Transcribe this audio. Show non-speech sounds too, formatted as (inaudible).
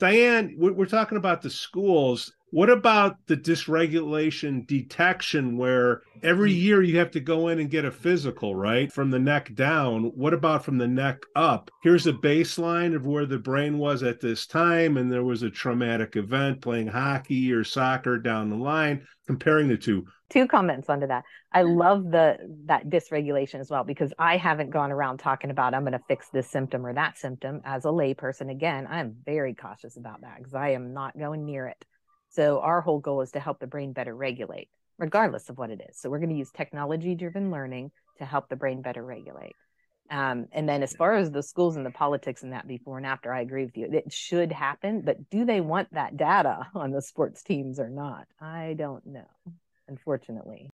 Dianne, we're talking about the schools. What about the dysregulation detection where every Mm. year you have to go in and get a physical, right? From the neck down. What about from the neck up? Here's a baseline of where the brain was at this time, and there was a traumatic event playing hockey or soccer down the line, comparing the two. Two comments onto that. I love the that dysregulation as well because I haven't gone around talking about I'm going to fix this symptom or that symptom as a layperson. Again, I'm very cautious about that because I am not going near it. So our whole goal is to help the brain better regulate, regardless of what it is. So we're going to use technology driven learning to help the brain better regulate. Um, and then as far as the schools and the politics and that before and after, I agree with you. It should happen, but do they want that data (laughs) on the sports teams or not? I don't know, unfortunately.